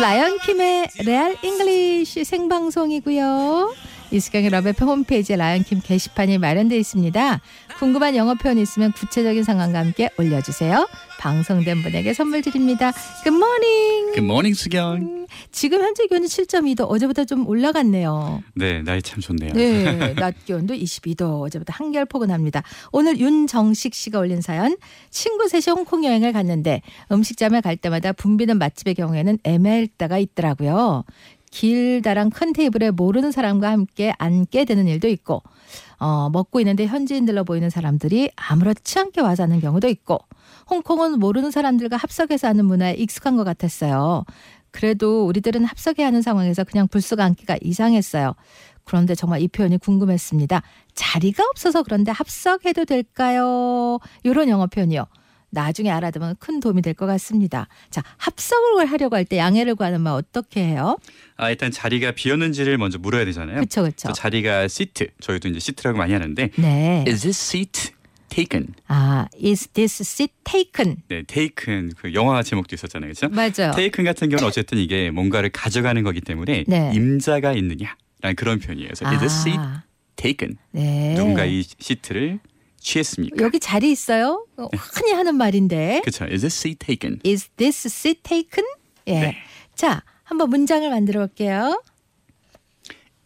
라이언킴의 레알 English 생방송이고요. 이수경의 러브페 홈페이지에 라이언킴 게시판이 마련되어 있습니다. 궁금한 영어 표현 있으면 구체적인 상황과 함께 올려주세요. 방송된 분에게 선물 드립니다. Good morning. Good morning, 수경. 지금 현재 기온이 7.2도 어제보다 좀 올라갔네요. 네, 날이 참 좋네요. 네, 낮 기온도 22도 어제보다 한결 포근합니다. 오늘 윤정식 씨가 올린 사연 친구 셋이 홍콩 여행을 갔는데 음식점에 갈 때마다 붐비는 맛집의 경우에는 애매할 때가 있더라고요. 길다란 큰 테이블에 모르는 사람과 함께 앉게 되는 일도 있고 어, 먹고 있는데 현지인들로 보이는 사람들이 아무렇지 않게 와서 하는 경우도 있고 홍콩은 모르는 사람들과 합석해서 하는 문화에 익숙한 것 같았어요. 그래도 우리들은 합석해야 하는 상황에서 그냥 불쑥 앉기가 이상했어요. 그런데 정말 이 표현이 궁금했습니다. 자리가 없어서 그런데 합석해도 될까요? 이런 영어 표현이요. 나중에 알아두면 큰 도움이 될 것 같습니다. 자, 합석을 하려고 할 때 양해를 구하는 말 어떻게 해요? 아, 일단 자리가 비었는지를 먼저 물어야 되잖아요. 그쵸. 그래서 자리가 시트, 저희도 이제 시트라고 많이 하는데 네. Is this seat taken? 아, is this seat taken? 네, taken 그 영화 제목도 있었잖아요, 그렇죠? 맞아요. taken 같은 경우는 어쨌든 이게 뭔가를 가져가는 거기 때문에 네. 임자가 있느냐라는 그런 표현이에요. 그래서 is this seat 아, taken? 네. 누군가 이 시트를 취했습니까? 여기 자리 있어요? 어, 흔히 하는 말인데. 그렇죠. Is this seat taken? Is this seat taken? 예. 네. 자, 한번 문장을 만들어 볼게요.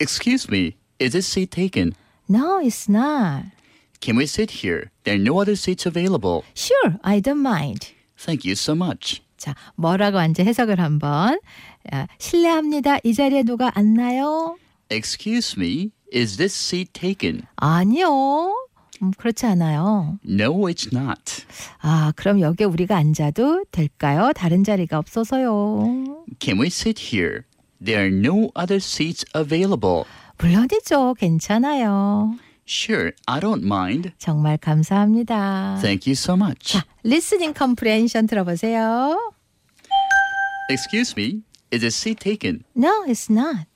Excuse me, is this seat taken? No, it's not. Can we sit here? There are no other seats available. Sure, I don't mind. Thank you so much. 자, 뭐라고 한지 해석을 한번. 아, 실례합니다. 이 자리에 누가 앉나요? Excuse me, is this seat taken? 아니요. 음, 그렇지 않아요. No, it's not. 아, 그럼 여기에 우리가 앉아도 될까요? 다른 자리가 없어서요. Can we sit here? There are no other seats available. 물론이죠. 괜찮아요. Sure, I don't mind. 정말 감사합니다. Thank you so much. 자, listening comprehension 들어보세요. Excuse me, is this seat taken? No, it's not.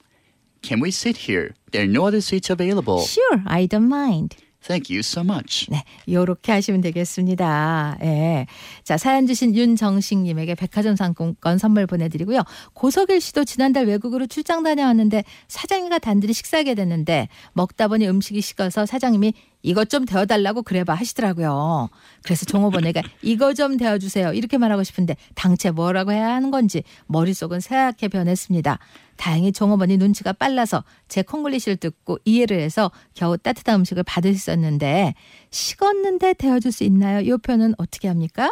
Can we sit here? There are no other seats available. Sure, I don't mind. Thank you so much. 네, 요렇게 하시면 되겠습니다. 예. 자, 사연 주신 윤정식 님에게 백화점 상품권 선물 보내 드리고요. 고석일 씨도 지난달 외국으로 출장 다녀왔는데 사장님과 단둘이 식사하게 됐는데 먹다 보니 음식이 식어서 사장님이 이것 좀 데워달라고 그래봐 하시더라고요. 그래서 종업원에게 이거 좀 데워주세요. 이렇게 말하고 싶은데 당최 뭐라고 해야 하는 건지 머릿속은 새하얗게 변했습니다. 다행히 종업원이 눈치가 빨라서 제 콩글리시를 듣고 이해를 해서 겨우 따뜻한 음식을 받을 수 있었는데 식었는데 데워줄 수 있나요? 이 표현은 어떻게 합니까?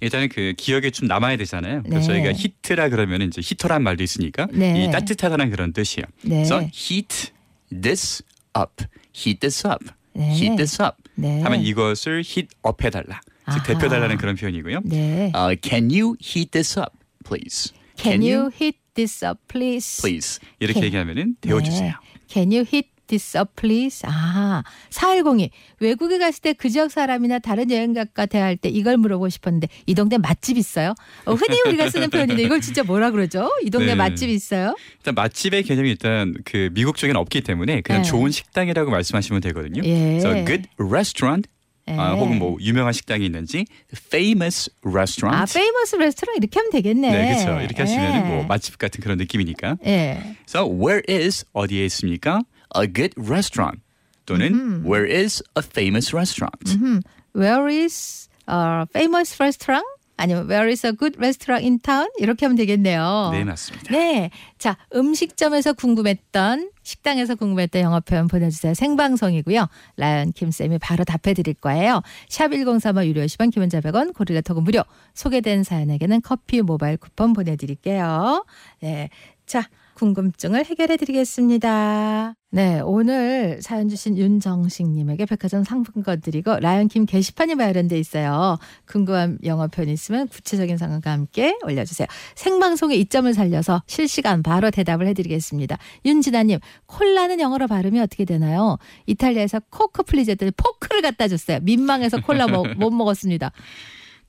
일단은 그 기억에 좀 남아야 되잖아요. 네. 그래서 저희가 히트라 그러면 이제 히터란 말도 있으니까 네. 이 따뜻하다는 그런 뜻이에요. 네. 그래서 heat this up, heat this up, 네. heat this up 네. 하면 이것을 heat up 해달라. 즉 대표 달라는 그런 표현이고요. 네. 어, can you heat this up, please? Can you heat this up, please? please 이렇게 Can- 얘기하면은 데워주세요. 네. Can you heat up, please? 아, 4102. 외국에 갔을 때 그 지역 사람이나 다른 여행객과 대화할 때 이걸 물어보고 싶었는데 이 동네 맛집 있어요? 어, 흔히 우리가 쓰는 표현인데 이걸 진짜 뭐라 그러죠? 이 동네 네. 맛집 있어요? 일단 맛집의 개념이 일단 그 미국 쪽에는 없기 때문에 그냥 네. 좋은 식당이라고 말씀하시면 되거든요. 예. 그래서 good restaurant 아, 예. 혹은 뭐 유명한 식당이 있는지 famous restaurant 아, famous restaurant 이렇게 하면 되겠네. 네, 그렇죠. 이렇게 하시면은 예. 뭐 맛집 같은 그런 느낌이니까. 예. So where is 어디에 있습니까? A good restaurant 또는 where is a famous restaurant. 음, where is a famous restaurant? 아니면 where is a good restaurant in town? 이렇게 하면 되겠네요. 네, 맞습니다. 네. 자, 음식점에서 궁금했던, 식당에서 궁금했던 영어 표현 보내주세요. 생방송이고요. 라이언 김쌤이 바로 답해 드릴 거예요. 샵 1035 유료 10원, 기본자 100원, 고릴라 토금 무료. 소개된 사연에게는 커피 모바일 쿠폰 보내드릴게요. 네. 자, 궁금증을 해결해 드리겠습니다. 네, 오늘 사연 주신 윤정식님에게 백화점 상품권 드리고 라이언킴 게시판이 마련돼 있어요. 궁금한 영어 표현 있으면 구체적인 상황과 함께 올려주세요. 생방송의 이점을 살려서 실시간 바로 대답을 해드리겠습니다. 윤진아님, 콜라는 영어로 발음이 어떻게 되나요? 이탈리아에서 Coke 했더니 포크를 갖다 줬어요. 민망해서 콜라 먹, 못 먹었습니다.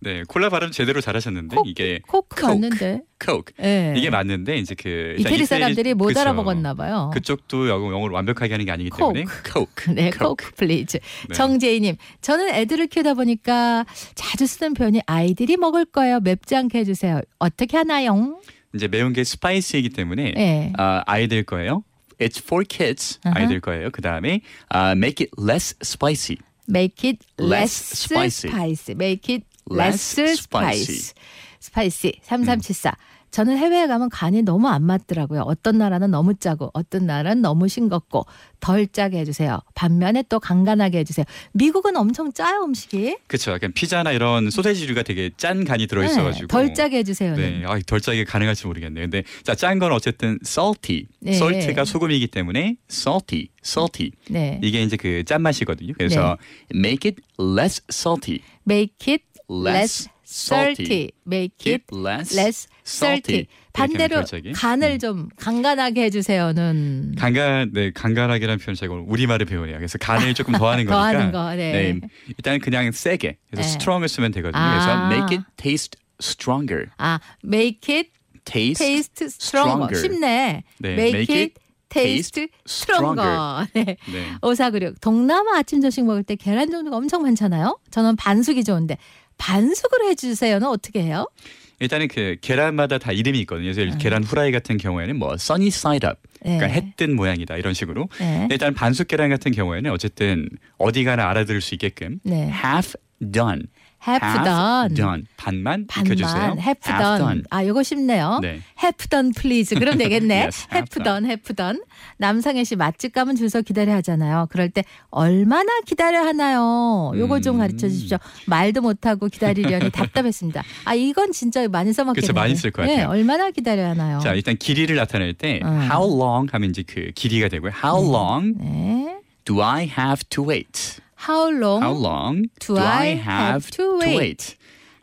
네, 콜라 발음 제대로 잘하셨는데 Coke, 이게 Coke. 맞는데. Coke. 예. 이게 맞는데 이제 그 이태리 사람들이 못 그쵸. 알아먹었나 봐요. 그쪽도 영어, 영어를 완벽하게 하는 게 아니기 때문에 Coke. 네. Coke please. 네. 정재희 님, 저는 애들을 키우다 보니까 자주 쓰는 표현이 아이들이 먹을 거예요. 맵지 않게 해 주세요. 어떻게 하나요? 이제 매운 게 spicy이기 때문에 네. 아, 아이들 거예요. It's for kids. 아하. 아이들 거예요. 그 다음에 아, make it less spicy. Make it Less less spicy. spicy. Make it Less spicy. spicy 3374. 저는 해외에 가면 간이 너무 안 맞더라고요. 어떤 나라는 너무 짜고 어떤 나라는 너무 싱겁고 덜 짜게 해주세요. 반면에 또 간간하게 해주세요. 미국은 엄청 짜요 음식이. 그렇죠. 약간 피자나 이런 소세지류가 되게 짠 간이 들어있어가지고 네, 덜 짜게 해주세요. 네, 아, 덜 짜게 가능할지 모르겠네요. 근데 자, 짠건 어쨌든 salty. 네. salt가 소금이기 때문에 salty, salty. 네. 이게 이제 그 짠맛이거든요. 그래서 make it less salty. Make it Less less salty. Make it less, less salty. 반대로. 간을 음. 좀 간간하게 해주세요는 간간, 네, 간간하게라는 표현 제가 우리말을 배우네요. 그래서 간을 조금 더하는 거니까. 더하는 거. 네. 일단 그냥 세게. 그래서 네. strong을 쓰면 되거든요. 아. 그래서 make it taste stronger. 아, make it taste, taste stronger. stronger. 쉽네. 네, make, taste stronger. 네. 네. 오사그육 동남아 아침 저식 먹을 때 계란 종류가 엄청 많잖아요. 저는 반숙이 좋은데 반숙으로 해주세요는 어떻게 해요? 일단은 그 계란마다 다 이름이 있거든요. 그래서 음. 계란 후라이 같은 경우에는 뭐 sunny side up, 그러니까 네. 해뜬 모양이다 이런 식으로. 네. 일단 반숙 계란 같은 경우에는 어쨌든 어디 가나 알아들을 수 있게끔 네. half done, half done. 반만 익혀주세요. 반만 half done. 아, 요거 쉽네요. 네. half done please. 그럼 되겠네. Yes, half half done, half done. 남상혜 씨 맛집 가면 줄서 기다려 하잖아요. 그럴 때 얼마나 기다려 하나요? 요거 좀 음. 가르쳐 주십시오. 말도 못 하고 기다리려니 답답했습니다. 아, 이건 진짜 많이 써먹겠네요. 그쵸, 많이 쓸것 네, 같아요. 얼마나 기다려 하나요? 자 일단 길이를 나타낼 때 음. how long 하면 이제 그 길이가 되고요. How long 네. do I have to wait? How long? How long do I have to wait?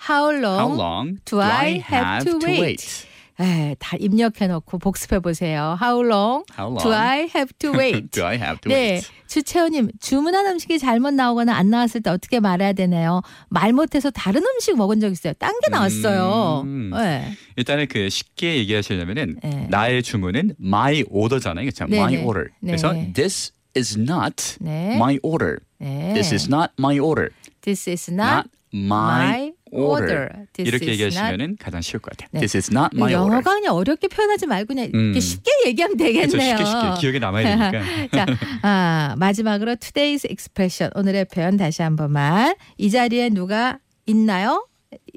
How long? How long do I have to wait? 에, 다 입력해 놓고 복습해 보세요. How long, How long do I have to wait? do I have to 네, wait? 주채호님 주문한 음식이 잘못 나오거나 안 나왔을 때 어떻게 말해야 되나요? 말 못해서 다른 음식 먹은 적 있어요. 딴 게 나왔어요. 음. 네. 일단은 그 쉽게 얘기하시려면은 네. 나의 주문은 my order잖아요. 그렇죠? 네, my 네. order. 네. 그래서 this is not 네. my order. 네. This is not my order. This is not not my, my order. This 이렇게 is not 얘기하시면은 가장 쉬울 것 같아요. 네. This is not my order. 영어가 그냥 어렵게 표현하지 말고 그냥 음. 이렇게 쉽게 얘기하면 그렇죠. 되겠네요. 쉽게 쉽게 기억에 남아야 되니까. 자, 아, 마지막으로 today's expression 오늘의 표현 다시 한 번만 이 자리에 누가 있나요?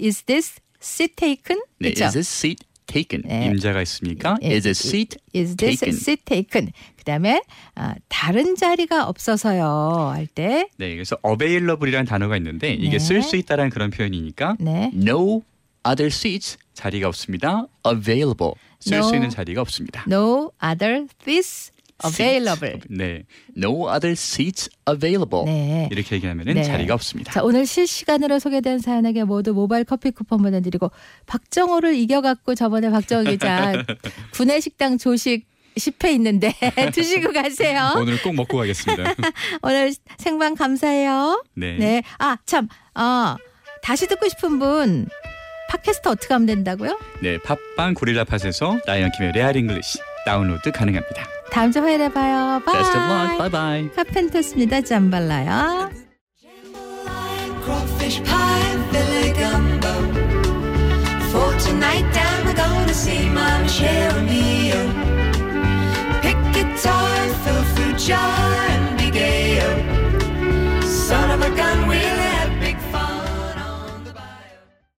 Is this seat taken? 네, 그렇죠? is this seat taken? 네. 임자가 있습니까? 예, is this seat Is this taken? seat taken? 그다음에 아, 다른 자리가 없어서요 할 때 네, 그래서 available이라는 단어가 있는데 이게 네. 쓸수 있다라는 그런 표현이니까 네. no other seats 자리가 없습니다. available 쓸 No. 수 있는 자리가 없습니다. No other seats available. 네, no other seats available. 네. 이렇게 얘기하면은 네. 자리가 없습니다. 자, 오늘 실시간으로 소개된 사연에게 모두 모바일 커피 쿠폰 보내 드리고 박정호를 이겨 갖고 저번에 박정호 기자 구내식당 조식 10회 있는데 드시고 가세요. 오늘 꼭 먹고 가겠습니다. 오늘 생방 감사해요. 네. 네. 아, 참. 아, 다시 듣고 싶은 분 팟캐스트 어떻게 하면 된다고요? 네, 팟빵 고릴라 팟에서 라이언 킴의 레알 English 다운로드 가능합니다. 다음 주 화요일에 봐요. Bye. Best of luck. Bye bye. 카펜터스입니다. Jambalaya.